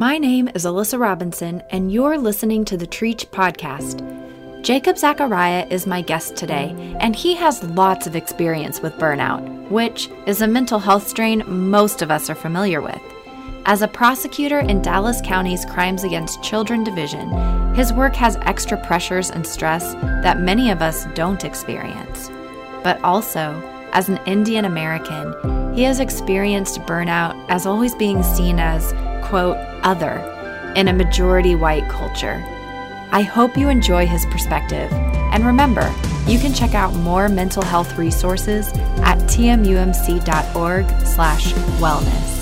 My name is Alyssa Robinson, and you're listening to the Treach Podcast. Jacob Zachariah is my guest today, and he has lots of experience with burnout, which is a mental health strain most of us are familiar with. As a prosecutor in Dallas County's Crimes Against Children Division, his work has extra pressures and stress that many of us don't experience. But also, as an Indian American, he has experienced burnout as always being seen as, quote, other in a majority white culture. I hope you enjoy his perspective. And remember, you can check out more mental health resources at tmumc.org slash wellness.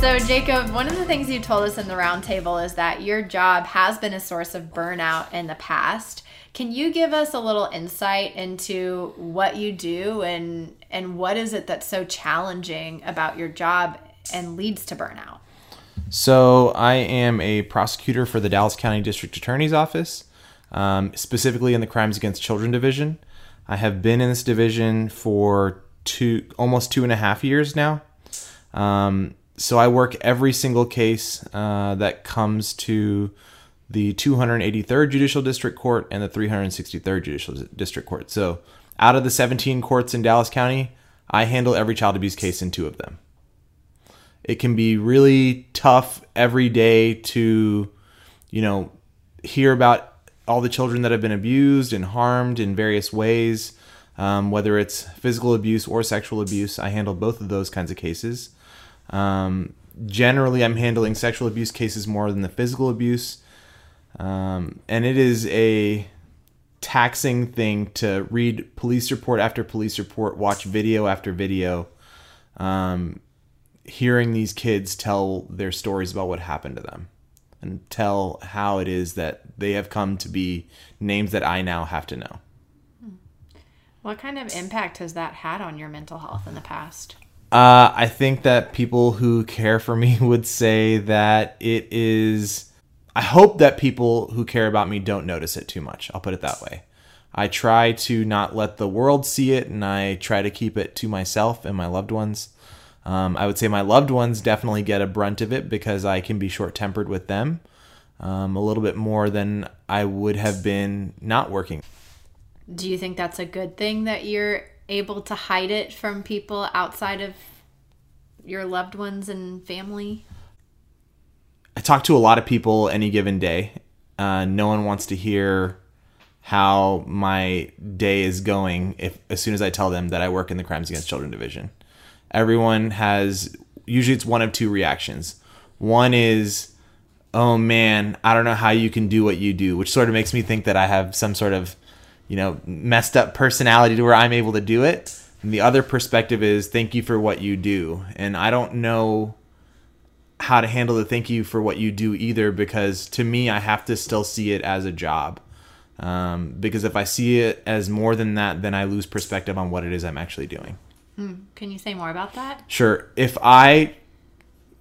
So, Jacob, one of the things you told us in the roundtable is that your job has been a source of burnout in the past. Can you give us a little insight into what you do and and what is it that's so challenging about your job and leads to burnout? So, I am a prosecutor for the Dallas County District Attorney's Office, um, specifically in the Crimes Against Children Division. I have been in this division for two, almost two and a half years now. Um, so I work every single case uh, that comes to the 283rd Judicial District Court and the 363rd Judicial District Court. So out of the 17 courts in Dallas County, I handle every child abuse case in two of them. It can be really tough every day to, you know, hear about all the children that have been abused and harmed in various ways, um, whether it's physical abuse or sexual abuse. I handle both of those kinds of cases. Um, generally, I'm handling sexual abuse cases more than the physical abuse. Um, and it is a taxing thing to read police report after police report, watch video after video, um, hearing these kids tell their stories about what happened to them and tell how it is that they have come to be names that I now have to know. What kind of impact has that had on your mental health in the past? Uh, I think that people who care for me would say that it is. I hope that people who care about me don't notice it too much. I'll put it that way. I try to not let the world see it, and I try to keep it to myself and my loved ones. Um, I would say my loved ones definitely get a brunt of it because I can be short tempered with them um, a little bit more than I would have been not working. Do you think that's a good thing that you're able to hide it from people outside of your loved ones and family? I talk to a lot of people any given day. Uh, no one wants to hear how my day is going if as soon as I tell them that I work in the Crimes Against Children division. Everyone has usually it's one of two reactions. One is, "Oh man, I don't know how you can do what you do," which sort of makes me think that I have some sort of you know, messed up personality to where I'm able to do it. And the other perspective is thank you for what you do. And I don't know how to handle the thank you for what you do either because to me, I have to still see it as a job. Um, because if I see it as more than that, then I lose perspective on what it is I'm actually doing. Mm, can you say more about that? Sure. If I,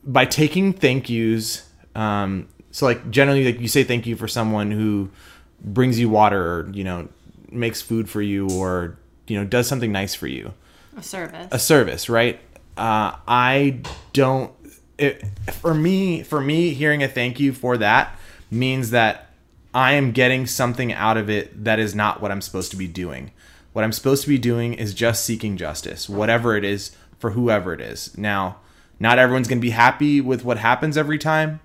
by taking thank yous, um, so like generally, like you say thank you for someone who brings you water or, you know, makes food for you or you know does something nice for you. A service. A service right? Uh, i don't it, for me for me hearing a thank you for that means that i am getting something out of it that is not what i'm supposed to be doing what i'm supposed to be doing is just seeking justice whatever it is for whoever it is now not everyone's going to be happy with what happens every time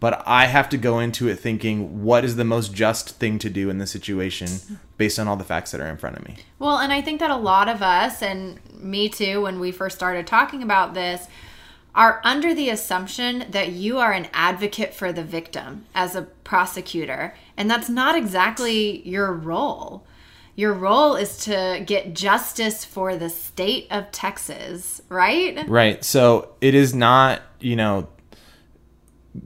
but I have to go into it thinking what is the most just thing to do in this situation based on all the facts that are in front of me. Well, and I think that a lot of us, and me too, when we first started talking about this, are under the assumption that you are an advocate for the victim as a prosecutor, and that's not exactly your role. Your role is to get justice for the state of Texas, right? Right. So it is not, you know,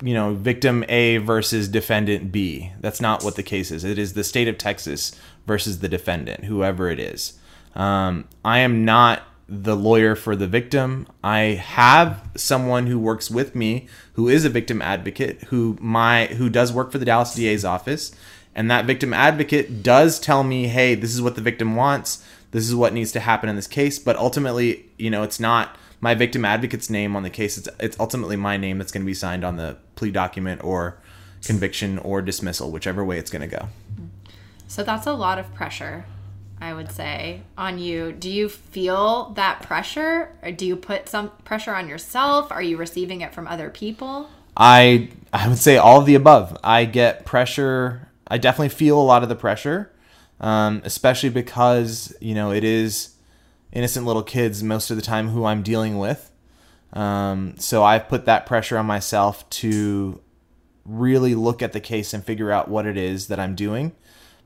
you know, victim A versus defendant B. That's not what the case is. It is the state of Texas versus the defendant, whoever it is. Um, I am not the lawyer for the victim. I have someone who works with me who is a victim advocate who my who does work for the Dallas DA's office and that victim advocate does tell me, "Hey, this is what the victim wants. This is what needs to happen in this case." But ultimately, you know, it's not my victim advocate's name on the case. It's, it's ultimately my name that's going to be signed on the plea document or conviction or dismissal, whichever way it's going to go. So that's a lot of pressure, I would say, on you. Do you feel that pressure? Or do you put some pressure on yourself? Are you receiving it from other people? I I would say all of the above. I get pressure. I definitely feel a lot of the pressure, um, especially because you know it is innocent little kids most of the time who I'm dealing with. Um, so I've put that pressure on myself to really look at the case and figure out what it is that I'm doing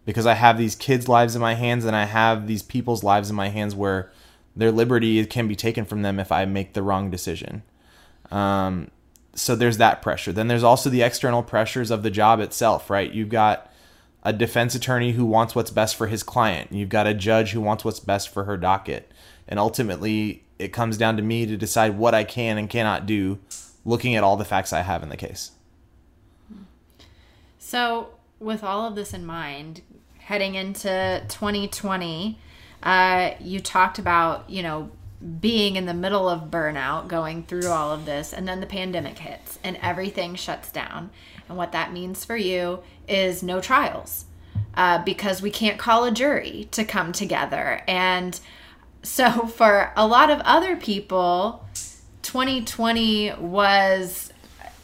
because I have these kids' lives in my hands and I have these people's lives in my hands where their liberty can be taken from them if I make the wrong decision. Um, so there's that pressure. Then there's also the external pressures of the job itself, right? You've got a defense attorney who wants what's best for his client. You've got a judge who wants what's best for her docket. And ultimately, it comes down to me to decide what I can and cannot do, looking at all the facts I have in the case. So, with all of this in mind, heading into 2020, uh, you talked about, you know, being in the middle of burnout, going through all of this, and then the pandemic hits and everything shuts down. And what that means for you is no trials uh, because we can't call a jury to come together. And so, for a lot of other people, 2020 was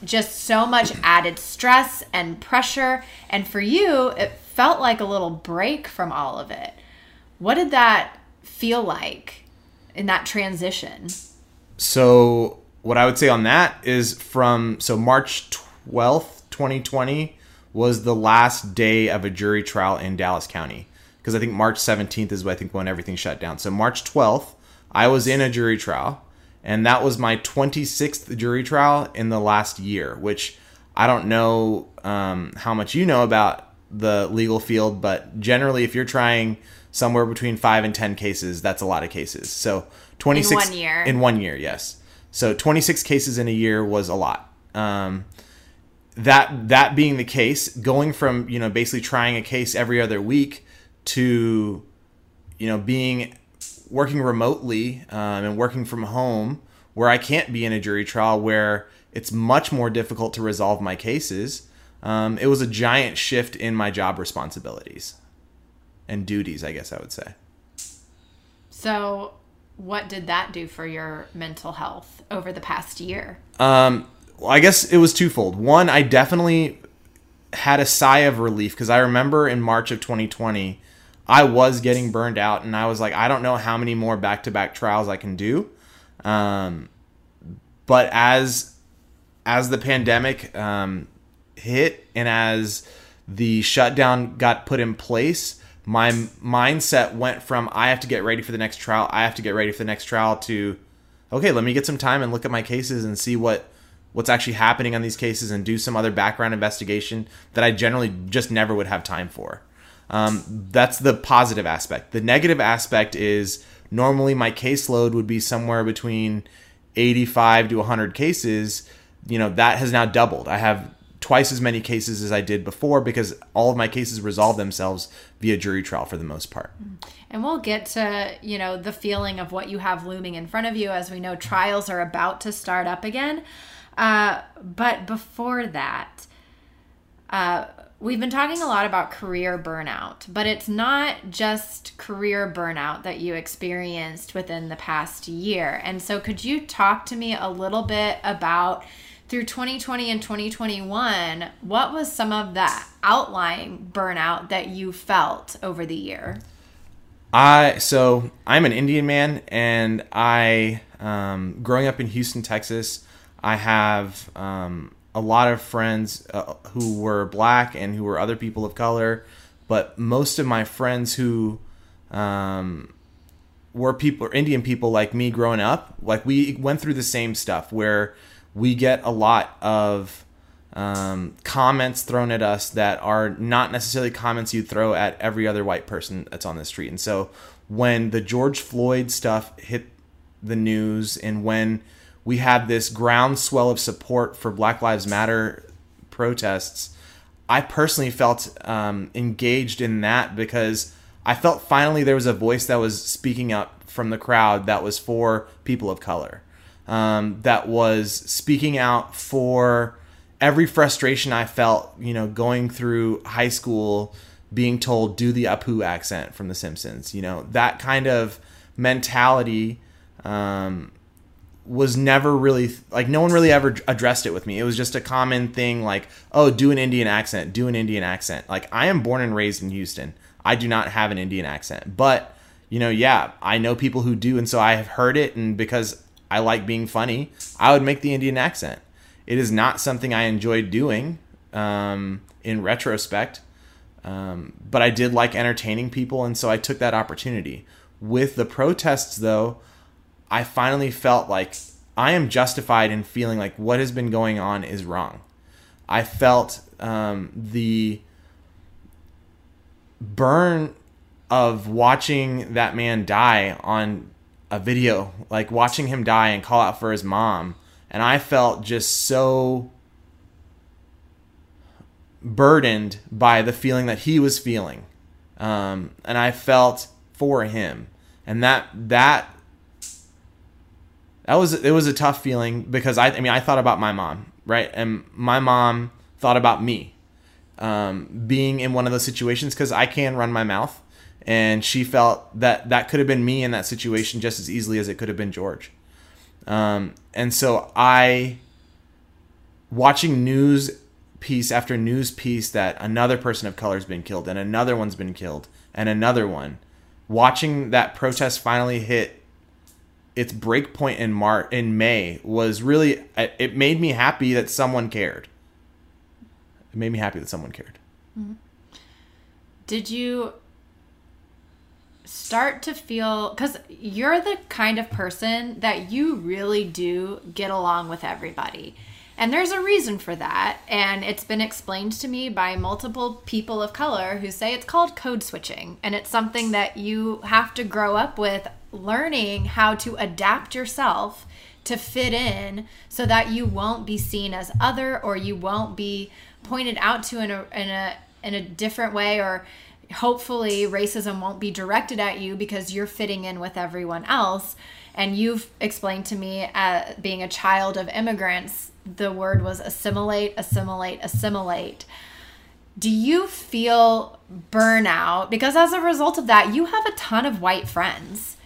just so much added stress and pressure. And for you, it felt like a little break from all of it. What did that feel like? in that transition? So, what I would say on that is from so March 12th, 2020 was the last day of a jury trial in Dallas County because I think March 17th is I think when everything shut down. So March 12th, I was in a jury trial and that was my 26th jury trial in the last year, which I don't know um, how much you know about the legal field, but generally, if you're trying somewhere between five and ten cases. That's a lot of cases. So twenty six in one year. In one year, yes. So twenty six cases in a year was a lot. Um, that that being the case, going from you know basically trying a case every other week to you know being working remotely um, and working from home where I can't be in a jury trial where it's much more difficult to resolve my cases. Um, it was a giant shift in my job responsibilities and duties, I guess I would say. So, what did that do for your mental health over the past year? Um, I guess it was twofold. One, I definitely had a sigh of relief because I remember in March of 2020, I was getting burned out, and I was like, I don't know how many more back-to-back trials I can do. Um, but as as the pandemic um, hit and as the shutdown got put in place, my mindset went from I have to get ready for the next trial, I have to get ready for the next trial to okay, let me get some time and look at my cases and see what what's actually happening on these cases and do some other background investigation that I generally just never would have time for. Um, that's the positive aspect. The negative aspect is normally my caseload would be somewhere between 85 to 100 cases. You know, that has now doubled. I have twice as many cases as I did before because all of my cases resolve themselves via jury trial for the most part. And we'll get to, you know, the feeling of what you have looming in front of you as we know trials are about to start up again. Uh, but before that, uh, we've been talking a lot about career burnout, but it's not just career burnout that you experienced within the past year. And so, could you talk to me a little bit about? through 2020 and 2021, what was some of that outlying burnout that you felt over the year? I so I'm an Indian man, and I um, growing up in Houston, Texas, I have um, a lot of friends uh, who were black and who were other people of color, but most of my friends who um, were people or Indian people like me growing up, like we went through the same stuff where we get a lot of um, comments thrown at us that are not necessarily comments you'd throw at every other white person that's on the street. And so when the George Floyd stuff hit the news and when we had this groundswell of support for Black Lives Matter protests, I personally felt um, engaged in that because I felt finally there was a voice that was speaking up from the crowd that was for people of color. um, that was speaking out for every frustration I felt, you know, going through high school, being told do the Apu accent from The Simpsons. You know, that kind of mentality um, was never really like no one really ever addressed it with me. It was just a common thing like, oh, do an Indian accent, do an Indian accent. Like I am born and raised in Houston. I do not have an Indian accent, but you know, yeah, I know people who do, and so I have heard it, and because I like being funny, I would make the Indian accent. It is not something I enjoyed doing um, in retrospect, um, but I did like entertaining people, and so I took that opportunity. With the protests, though, I finally felt like I am justified in feeling like what has been going on is wrong. I felt um, the burn of watching that man die on a video, like watching him die and call out for his mom. And I felt just so burdened by the feeling that he was feeling, um, and I felt for him, and that that that was it was a tough feeling because I I mean I thought about my mom right, and my mom thought about me um, being in one of those situations because I can run my mouth, and she felt that that could have been me in that situation just as easily as it could have been George. Um, and so I, watching news piece after news piece that another person of color has been killed and another one's been killed and another one, watching that protest finally hit its break point in March in May was really it made me happy that someone cared. It made me happy that someone cared. Mm-hmm. Did you start to feel because you're the kind of person that you really do get along with everybody. And there's a reason for that. And it's been explained to me by multiple people of color who say it's called code switching. And it's something that you have to grow up with learning how to adapt yourself to fit in so that you won't be seen as other or you won't be pointed out to in a, in a, in a different way or hopefully racism won't be directed at you because you're fitting in with everyone else. And you've explained to me uh, being a child of immigrants the word was assimilate assimilate assimilate. Do you feel burnout? Because as a result of that you have a ton of white friends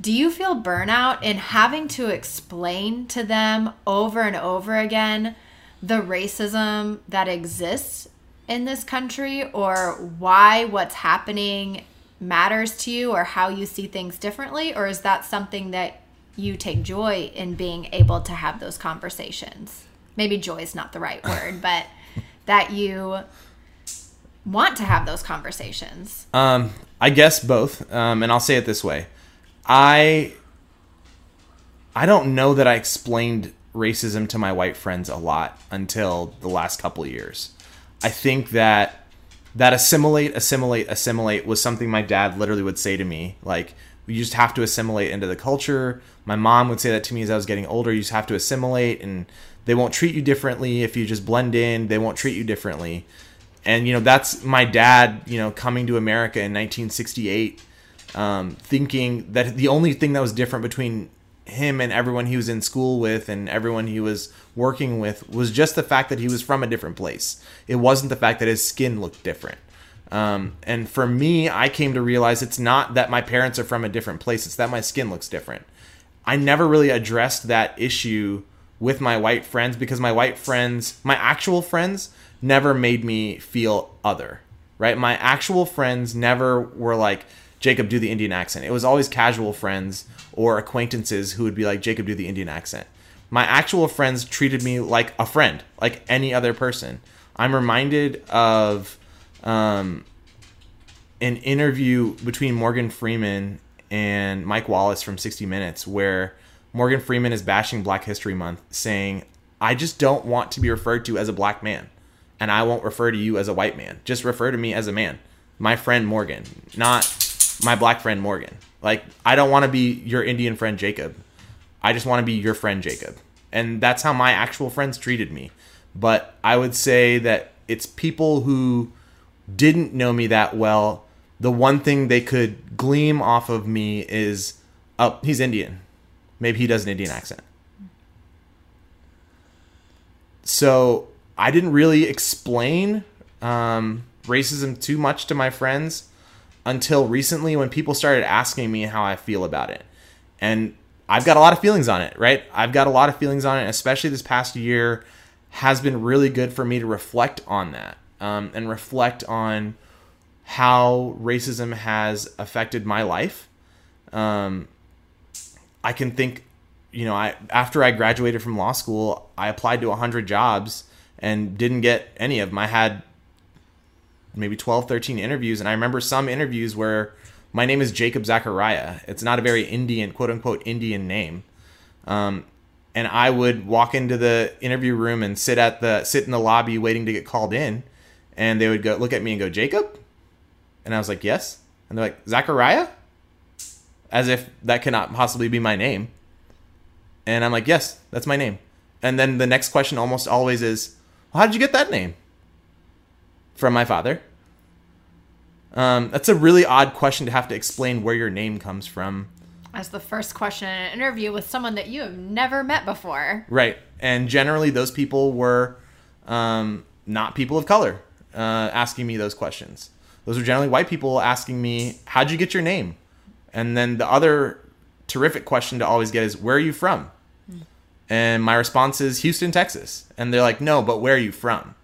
do you feel burnout in having to explain to them over and over again the racism that exists in this country or why what's happening matters to you or how you see things differently? Or is that something that you take joy in being able to have those conversations? Maybe joy is not the right word, but that you want to have those conversations? Um, I guess both. Um, and I'll say it this way. I I don't know that I explained racism to my white friends a lot until the last couple years. I think that that assimilate, assimilate, assimilate was something my dad literally would say to me. Like, you just have to assimilate into the culture. My mom would say that to me as I was getting older. You just have to assimilate, and they won't treat you differently if you just blend in. They won't treat you differently. And, you know, that's my dad, you know, coming to America in 1968, um, thinking that the only thing that was different between him and everyone he was in school with and everyone he was working with was just the fact that he was from a different place. It wasn't the fact that his skin looked different. Um, and for me, I came to realize it's not that my parents are from a different place, it's that my skin looks different. I never really addressed that issue with my white friends because my white friends, my actual friends, never made me feel other, right? My actual friends never were like, Jacob, do the Indian accent. It was always casual friends or acquaintances who would be like, Jacob, do the Indian accent. My actual friends treated me like a friend, like any other person. I'm reminded of um, an interview between Morgan Freeman and Mike Wallace from 60 Minutes, where Morgan Freeman is bashing Black History Month, saying, I just don't want to be referred to as a black man, and I won't refer to you as a white man. Just refer to me as a man, my friend Morgan, not my black friend Morgan. Like I don't want to be your Indian friend Jacob. I just want to be your friend Jacob. And that's how my actual friends treated me. But I would say that it's people who didn't know me that well. The one thing they could gleam off of me is, oh, he's Indian. Maybe he does an Indian accent. so I didn't really explain um, racism too much to my friends until recently when people started asking me how I feel about it. And I've got a lot of feelings on it, right? I've got a lot of feelings on it, especially this past year has been really good for me to reflect on that um, and reflect on how racism has affected my life. Um, I can think, you know, I after I graduated from law school, I applied to 100 jobs and didn't get any of them. I had maybe 12, 13 interviews, and I remember some interviews where my name is Jacob Zachariah. It's not a very Indian, quote unquote, Indian name. Um, and I would walk into the interview room and sit at the sit in the lobby waiting to get called in, and they would go look at me and go Jacob, and I was like yes, and they're like Zachariah, as if that cannot possibly be my name, and I'm like yes, that's my name, and then the next question almost always is, well, how did you get that name? From my father. Um, that's a really odd question to have to explain where your name comes from as the first question in an interview with someone that you have never met before. Right. And generally, those people were um, not people of color uh, asking me those questions. Those were generally white people asking me, How'd you get your name? And then the other terrific question to always get is, Where are you from? Hmm. And my response is, Houston, Texas. And they're like, No, but where are you from?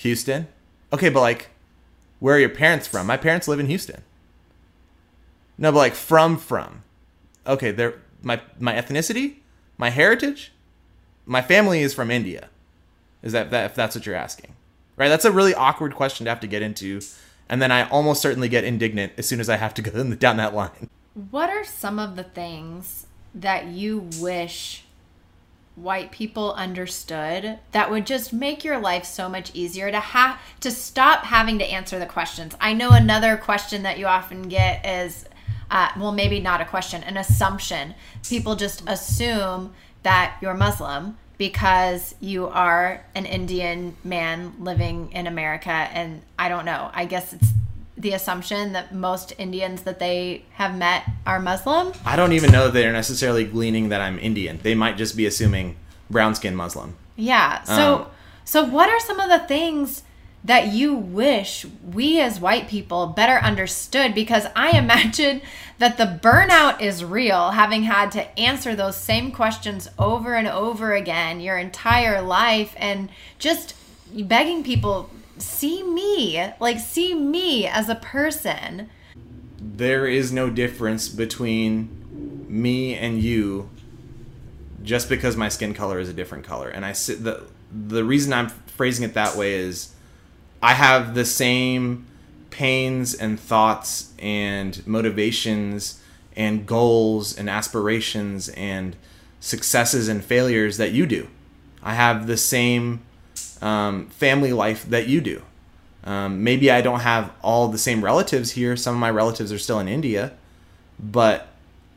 Houston? Okay, but like, where are your parents from? My parents live in Houston. No, but like from from. Okay, they're my my ethnicity, my heritage, my family is from India. Is that, that if that's what you're asking? Right? That's a really awkward question to have to get into. And then I almost certainly get indignant as soon as I have to go down that line. What are some of the things that you wish white people understood that would just make your life so much easier to have to stop having to answer the questions. I know another question that you often get is uh, well, maybe not a question, an assumption. People just assume that you're Muslim because you are an Indian man living in America. And I don't know. I guess it's the assumption that most Indians that they have met are Muslim. I don't even know that they're necessarily gleaning that I'm Indian. They might just be assuming brown skin Muslim. Yeah. So, um, so what are some of the things that you wish we as white people better understood because I imagine that the burnout is real, having had to answer those same questions over and over again your entire life and just begging people, see me, like, see me as a person. There is no difference between me and you just because my skin color is a different color. And I sit the the reason I'm phrasing it that way is I have the same pains and thoughts and motivations and goals and aspirations and successes and failures that you do. I have the same um, family life that you do. Um, maybe I don't have all the same relatives here. Some of my relatives are still in India, but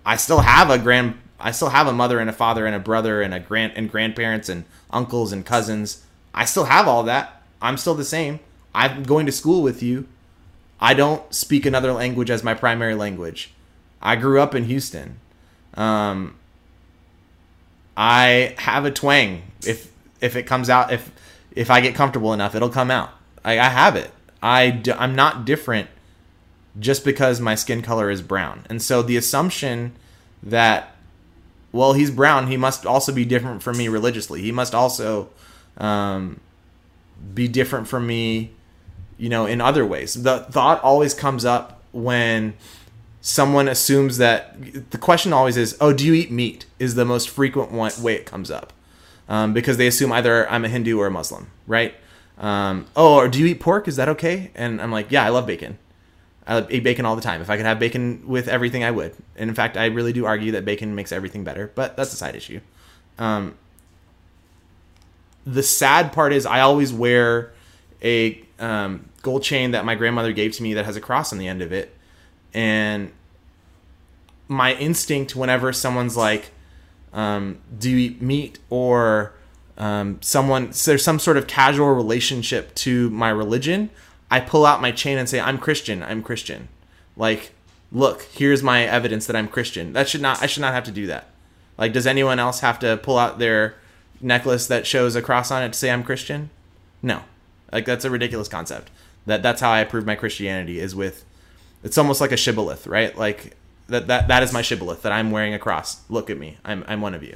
I still have a grand. I still have a mother and a father and a brother and a grand and grandparents and uncles and cousins. I still have all that. I'm still the same. I'm going to school with you. I don't speak another language as my primary language. I grew up in Houston. Um, I have a twang. If if it comes out, if if I get comfortable enough, it'll come out. I, I have it. I I'm not different just because my skin color is brown. And so the assumption that well he's brown, he must also be different from me religiously. He must also um, be different from me you know, in other ways. The thought always comes up when someone assumes that the question always is, "Oh, do you eat meat?" is the most frequent one, way it comes up um, because they assume either I'm a Hindu or a Muslim, right? Um, oh, or do you eat pork? Is that okay? And I'm like, yeah, I love bacon. I eat bacon all the time. If I could have bacon with everything, I would. And in fact, I really do argue that bacon makes everything better, but that's a side issue. Um, the sad part is I always wear a um, gold chain that my grandmother gave to me that has a cross on the end of it. And my instinct whenever someone's like, um, "Do you eat meat?" or um, someone so there's some sort of casual relationship to my religion, I pull out my chain and say, "I'm Christian. I'm Christian." Like, look, here's my evidence that I'm Christian. That should not I should not have to do that. Like, does anyone else have to pull out their necklace that shows a cross on it to say I'm Christian? No. Like that's a ridiculous concept. That that's how I prove my Christianity is with it's almost like a shibboleth, right? Like that that that is my shibboleth that I'm wearing a cross. Look at me. I'm I'm one of you.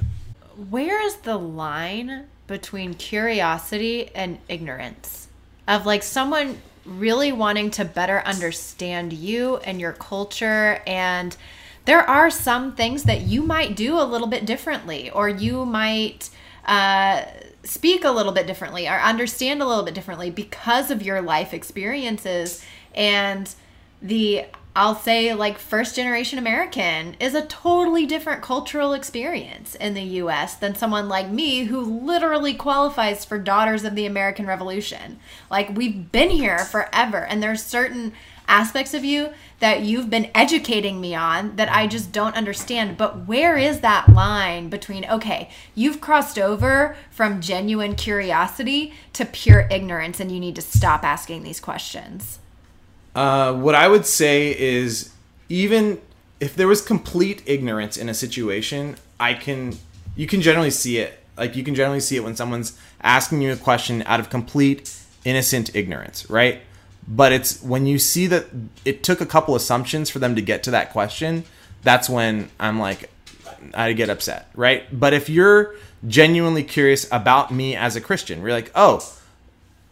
Where is the line between curiosity and ignorance? Of like someone really wanting to better understand you and your culture. And there are some things that you might do a little bit differently or you might uh, speak a little bit differently or understand a little bit differently because of your life experiences. And the I'll say like first generation American is a totally different cultural experience in the US than someone like me who literally qualifies for Daughters of the American Revolution. Like we've been here forever and there's certain aspects of you that you've been educating me on that I just don't understand. But where is that line between, okay, you've crossed over from genuine curiosity to pure ignorance and you need to stop asking these questions? Uh, what I would say is even if there was complete ignorance in a situation, I can you can generally see it. Like you can generally see it when someone's asking you a question out of complete innocent ignorance, right? But it's when you see that it took a couple assumptions for them to get to that question, that's when I'm like I get upset, right? But if you're genuinely curious about me as a Christian, we're like, "Oh,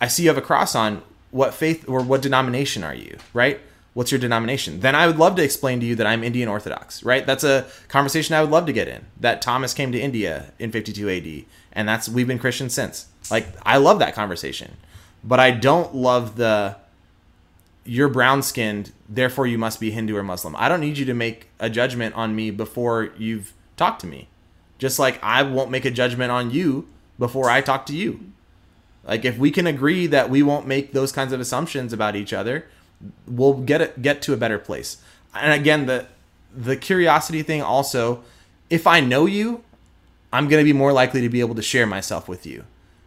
I see you have a cross on what faith or what denomination are you, right? What's your denomination? Then I would love to explain to you that I'm Indian Orthodox, right? That's a conversation I would love to get in. That Thomas came to India in 52 AD, and that's we've been Christian since. Like I love that conversation, but I don't love the you're brown skinned, therefore you must be Hindu or Muslim. I don't need you to make a judgment on me before you've talked to me. Just like I won't make a judgment on you before I talk to you. Like if we can agree that we won't make those kinds of assumptions about each other, we'll get it get to a better place. And again, the the curiosity thing also, if I know you, I'm going to be more likely to be able to share myself with you.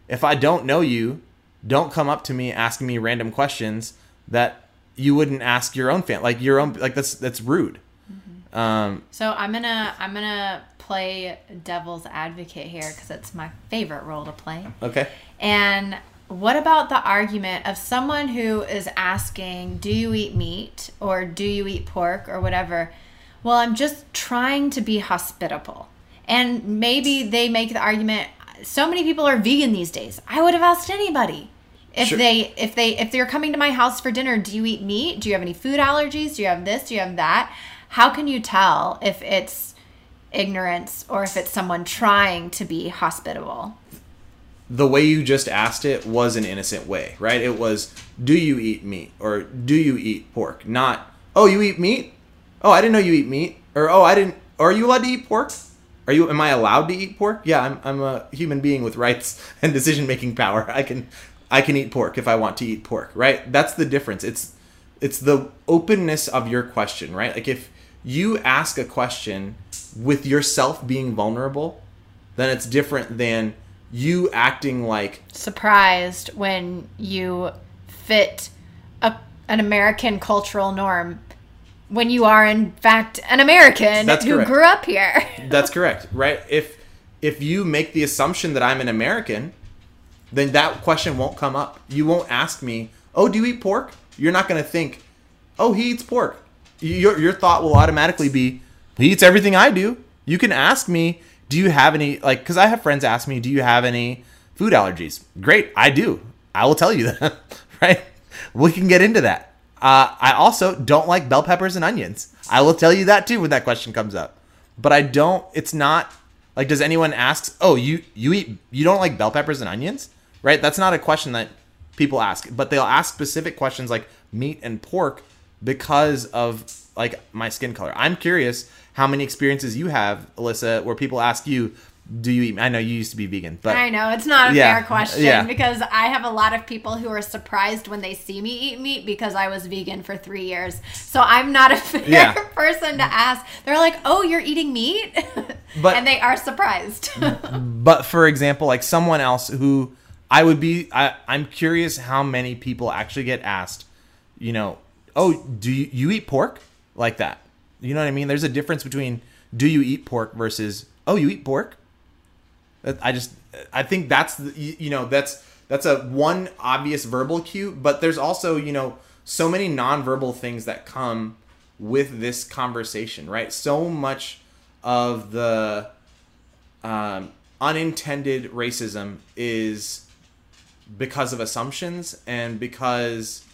If I don't know you, don't come up to me asking me random questions that you wouldn't ask your own fan like your own like that's that's rude. Mm-hmm. Um, so I'm gonna I'm gonna play devil's advocate here because it's my favorite role to play. Okay. And what about the argument of someone who is asking, Do you eat meat or do you eat pork or whatever? Well, I'm just trying to be hospitable. And maybe they make the argument, so many people are vegan these days. I would have asked anybody if sure. they if they if they're coming to my house for dinner do you eat meat do you have any food allergies do you have this do you have that how can you tell if it's ignorance or if it's someone trying to be hospitable the way you just asked it was an innocent way, right? It was, do you eat meat or do you eat pork? Not, oh, you eat meat? Oh, I didn't know you eat meat. Or, oh, I didn't, are you allowed to eat pork? Are you, am I allowed to eat pork? Yeah, I'm, I'm a human being with rights and decision making power. I can, I can eat pork if I want to eat pork, right? That's the difference. It's, it's the openness of your question, right? Like if you ask a question with yourself being vulnerable, then it's different than you acting like surprised when you fit a, an American cultural norm when you are in fact an American That's who correct. grew up here. That's correct, right? If if you make the assumption that I'm an American, then that question won't come up. You won't ask me, "Oh, do you eat pork?" You're not going to think, "Oh, he eats pork." Your your thought will automatically be, "He eats everything I do." You can ask me, do you have any like because i have friends ask me do you have any food allergies? Great i do. I will tell you that right? We can get into that. Uh, i also don't like bell peppers and onions. I will tell you that too when that question comes up. But i don't it's not like does anyone ask oh you you eat you don't like bell peppers and onions? Right? That's not a question that people ask but they'll ask specific questions like meat and pork because of like my skin color i'm curious how many experiences you have, Alyssa, where people ask you, do you eat? I know you used to be vegan, but I know it's not a yeah, fair question yeah. because I have a lot of people who are surprised when they see me eat meat because I was vegan for three years. So I'm not a fair yeah. person to ask. They're like, "Oh, you're eating meat," but and they are surprised. but for example, like someone else who I would be, I, I'm curious how many people actually get asked, you know, "Oh, do you, you eat pork?" Like that. You know what I mean? There's a difference between do you eat pork versus oh you eat pork. I just I think that's the, you know that's that's a one obvious verbal cue, but there's also you know so many nonverbal things that come with this conversation, right? So much of the um, unintended racism is because of assumptions and because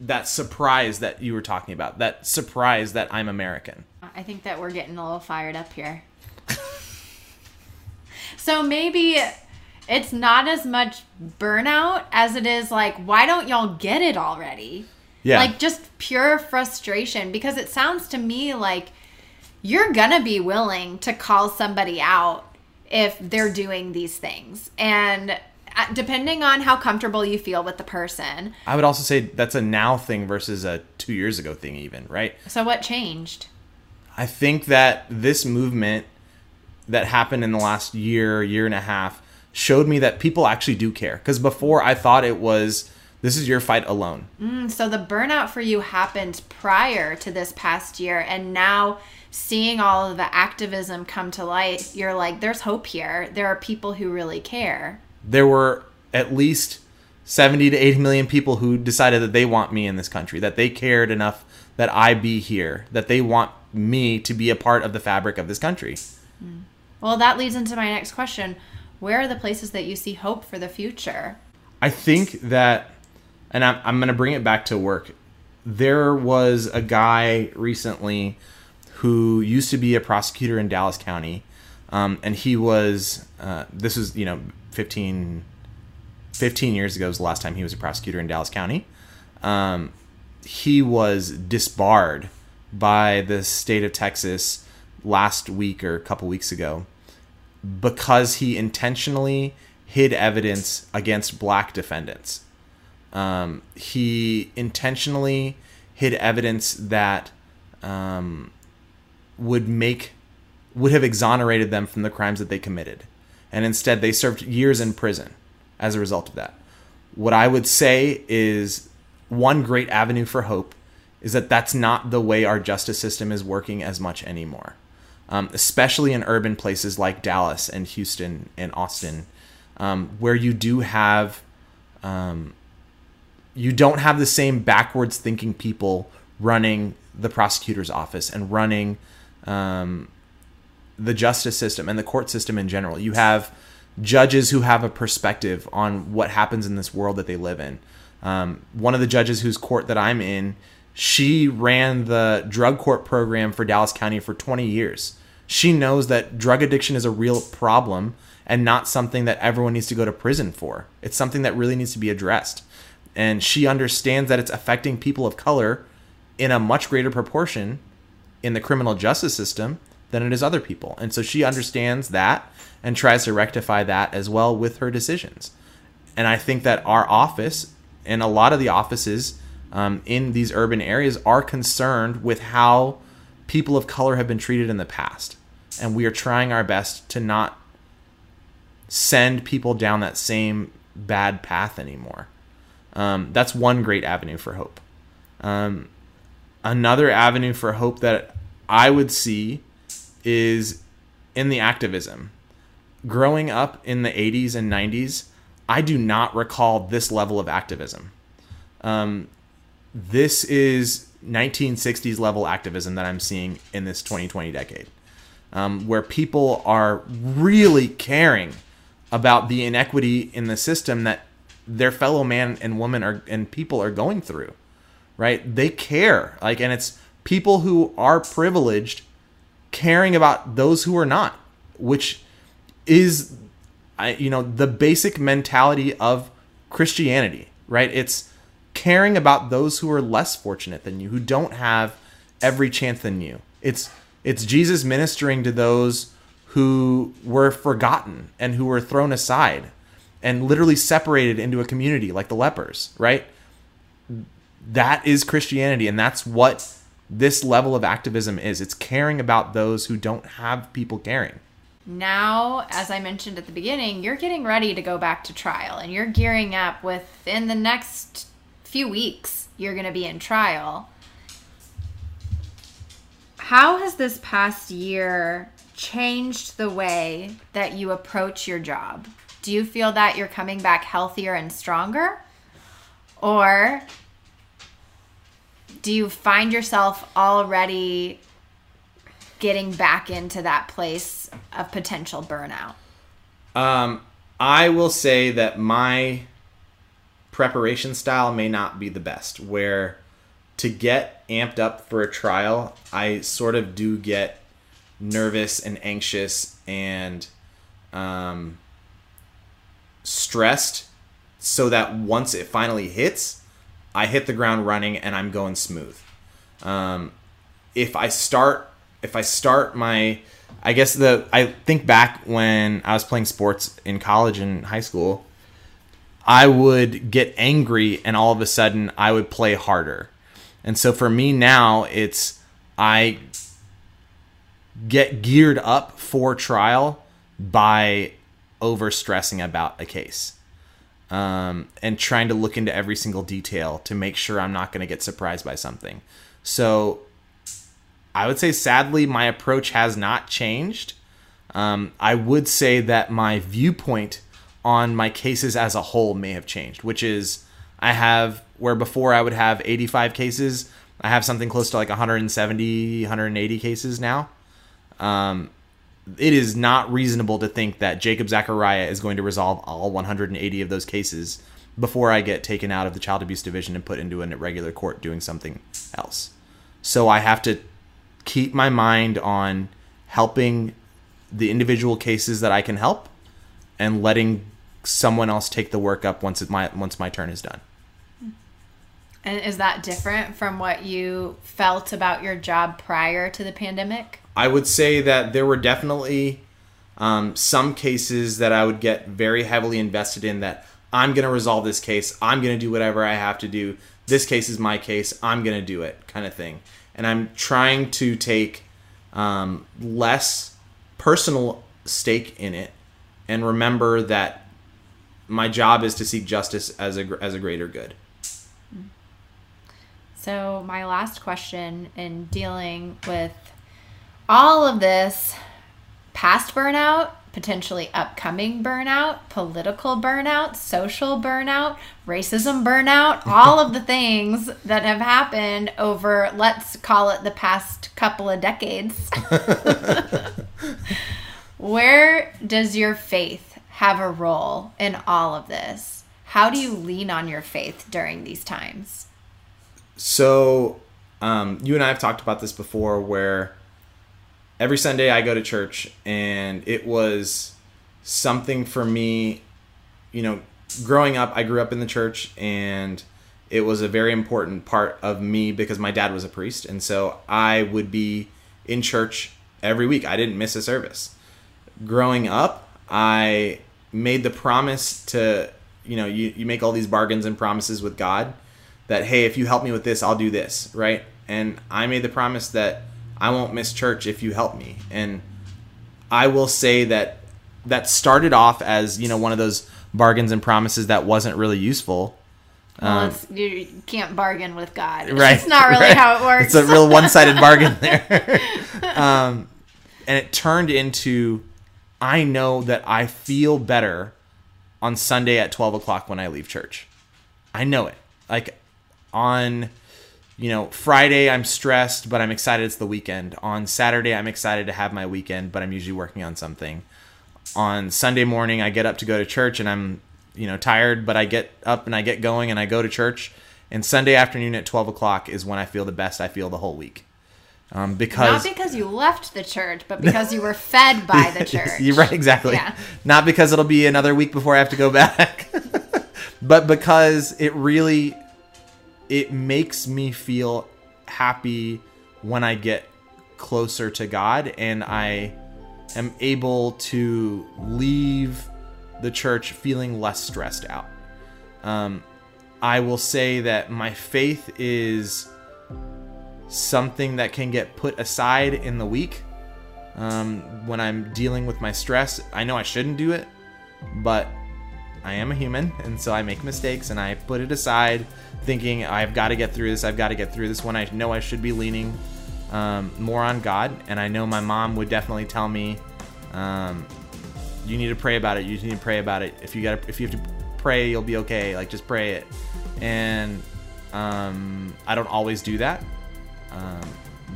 that surprise that you were talking about, that surprise that I'm American. I think that we're getting a little fired up here. so maybe it's not as much burnout as it is like, why don't y'all get it already? Yeah. Like just pure frustration because it sounds to me like you're going to be willing to call somebody out if they're doing these things. And depending on how comfortable you feel with the person. I would also say that's a now thing versus a two years ago thing, even, right? So, what changed? I think that this movement that happened in the last year, year and a half, showed me that people actually do care. Because before I thought it was, this is your fight alone. Mm, so, the burnout for you happened prior to this past year, and now seeing all of the activism come to light, you're like, there's hope here. There are people who really care. There were at least 70 to 80 million people who decided that they want me in this country, that they cared enough that I be here, that they want me to be a part of the fabric of this country. Mm. Well, that leads into my next question. Where are the places that you see hope for the future? I think that, and I'm, I'm going to bring it back to work. There was a guy recently who used to be a prosecutor in Dallas County. Um, and he was, uh, this was, you know, 15, 15 years ago was the last time he was a prosecutor in Dallas County. Um, he was disbarred by the state of Texas last week or a couple weeks ago because he intentionally hid evidence against black defendants. Um, he intentionally hid evidence that um, would make would have exonerated them from the crimes that they committed and instead they served years in prison as a result of that. What i would say is one great avenue for hope is that that's not the way our justice system is working as much anymore. Um, especially in urban places like dallas and houston and austin um, where you do have um, you don't have the same backwards thinking people running the prosecutor's office and running um, the justice system and the court system in general. You have judges who have a perspective on what happens in this world that they live in. Um, one of the judges whose court that I'm in, she ran the drug court program for Dallas County for 20 years. She knows that drug addiction is a real problem and not something that everyone needs to go to prison for. It's something that really needs to be addressed. And she understands that it's affecting people of color in a much greater proportion in the criminal justice system than it is other people. And so she understands that and tries to rectify that as well with her decisions. And I think that our office and a lot of the offices um, in these urban areas are concerned with how people of color have been treated in the past. And we are trying our best to not send people down that same bad path anymore. Um, that's one great avenue for hope. Um, another avenue for hope that I would see is in the activism. Growing up in the 80s and 90s, I do not recall this level of activism. Um, this is 1960s level activism that I'm seeing in this 2020 decade, um, where people are really caring about the inequity in the system that their fellow man and woman are and people are going through right? They care. Like, and it's people who are privileged caring about those who are not, which is, you know, the basic mentality of Christianity, right? It's caring about those who are less fortunate than you, who don't have every chance than you. It's it's Jesus ministering to those who were forgotten and who were thrown aside and literally separated into a community like the lepers, right? that is Christianity, and that's what this level of activism is. It's caring about those who don't have people caring. Now, as I mentioned at the beginning, you're getting ready to go back to trial and you're gearing up within the next few weeks, you're going to be in trial. How has this past year changed the way that you approach your job? Do you feel that you're coming back healthier and stronger? Or do you find yourself already getting back into that place of potential burnout? Um, I will say that my preparation style may not be the best. Where to get amped up for a trial, I sort of do get nervous and anxious and um, stressed so that once it finally hits, I hit the ground running and I'm going smooth. Um, if I start, if I start my, I guess the, I think back when I was playing sports in college and high school, I would get angry and all of a sudden I would play harder. And so for me now, it's, I get geared up for trial by over stressing about a case um, and trying to look into every single detail to make sure I'm not going to get surprised by something. So I would say, sadly, my approach has not changed. Um, I would say that my viewpoint on my cases as a whole may have changed, which is I have where before I would have 85 cases, I have something close to like 170, 180 cases now. Um, it is not reasonable to think that Jacob Zachariah is going to resolve all 180 of those cases before I get taken out of the child abuse division and put into a regular court doing something else. So I have to keep my mind on helping the individual cases that I can help and letting someone else take the work up once my once my turn is done. And is that different from what you felt about your job prior to the pandemic? I would say that there were definitely um, some cases that I would get very heavily invested in that I'm going to resolve this case. I'm going to do whatever I have to do. This case is my case. I'm going to do it, kind of thing. And I'm trying to take um, less personal stake in it and remember that my job is to seek justice as a, as a greater good. So, my last question in dealing with all of this past burnout, potentially upcoming burnout, political burnout, social burnout, racism burnout, all of the things that have happened over, let's call it the past couple of decades. Where does your faith have a role in all of this? How do you lean on your faith during these times? So, um, you and I have talked about this before where every Sunday I go to church, and it was something for me. You know, growing up, I grew up in the church, and it was a very important part of me because my dad was a priest, and so I would be in church every week. I didn't miss a service. Growing up, I made the promise to, you know, you, you make all these bargains and promises with God that, hey, if you help me with this, I'll do this, right? And I made the promise that I won't miss church if you help me. And I will say that that started off as, you know, one of those bargains and promises that wasn't really useful. Well, um, you can't bargain with God. Right. It's not really right. how it works. It's a real one sided bargain there. um, and it turned into I know that I feel better on Sunday at 12 o'clock when I leave church. I know it. Like on you know, Friday I'm stressed, but I'm excited it's the weekend. On Saturday I'm excited to have my weekend, but I'm usually working on something. On Sunday morning I get up to go to church and I'm, you know, tired, but I get up and I get going and I go to church. And Sunday afternoon at 12 o'clock is when I feel the best I feel the whole week. Um, because not because you left the church, but because you were fed by the church. You're right, exactly. Yeah. Not because it'll be another week before I have to go back, but because it really it makes me feel happy when I get closer to God and I am able to leave the church feeling less stressed out. Um, I will say that my faith is something that can get put aside in the week um, when I'm dealing with my stress. I know I shouldn't do it, but I am a human, and so I make mistakes and I put it aside, thinking I've got to get through this. I've got to get through this when I know I should be leaning um, more on God. And I know my mom would definitely tell me, um, "You need to pray about it. You need to pray about it. If you got, if you have to pray, you'll be okay. Like just pray it." And um, I don't always do that, um,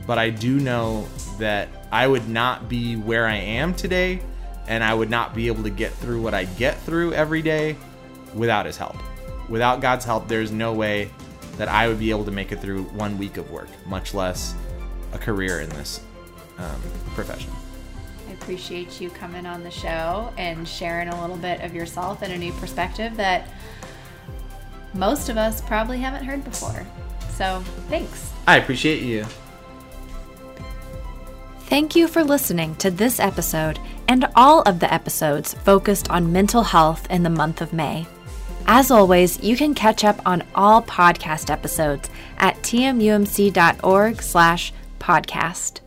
but I do know that I would not be where I am today, and I would not be able to get through what I get through every day without His help. Without God's help, there's no way that I would be able to make it through one week of work, much less a career in this um, profession. I appreciate you coming on the show and sharing a little bit of yourself and a new perspective that most of us probably haven't heard before. So, thanks. I appreciate you. Thank you for listening to this episode and all of the episodes focused on mental health in the month of May. As always, you can catch up on all podcast episodes at tmumc.org slash podcast.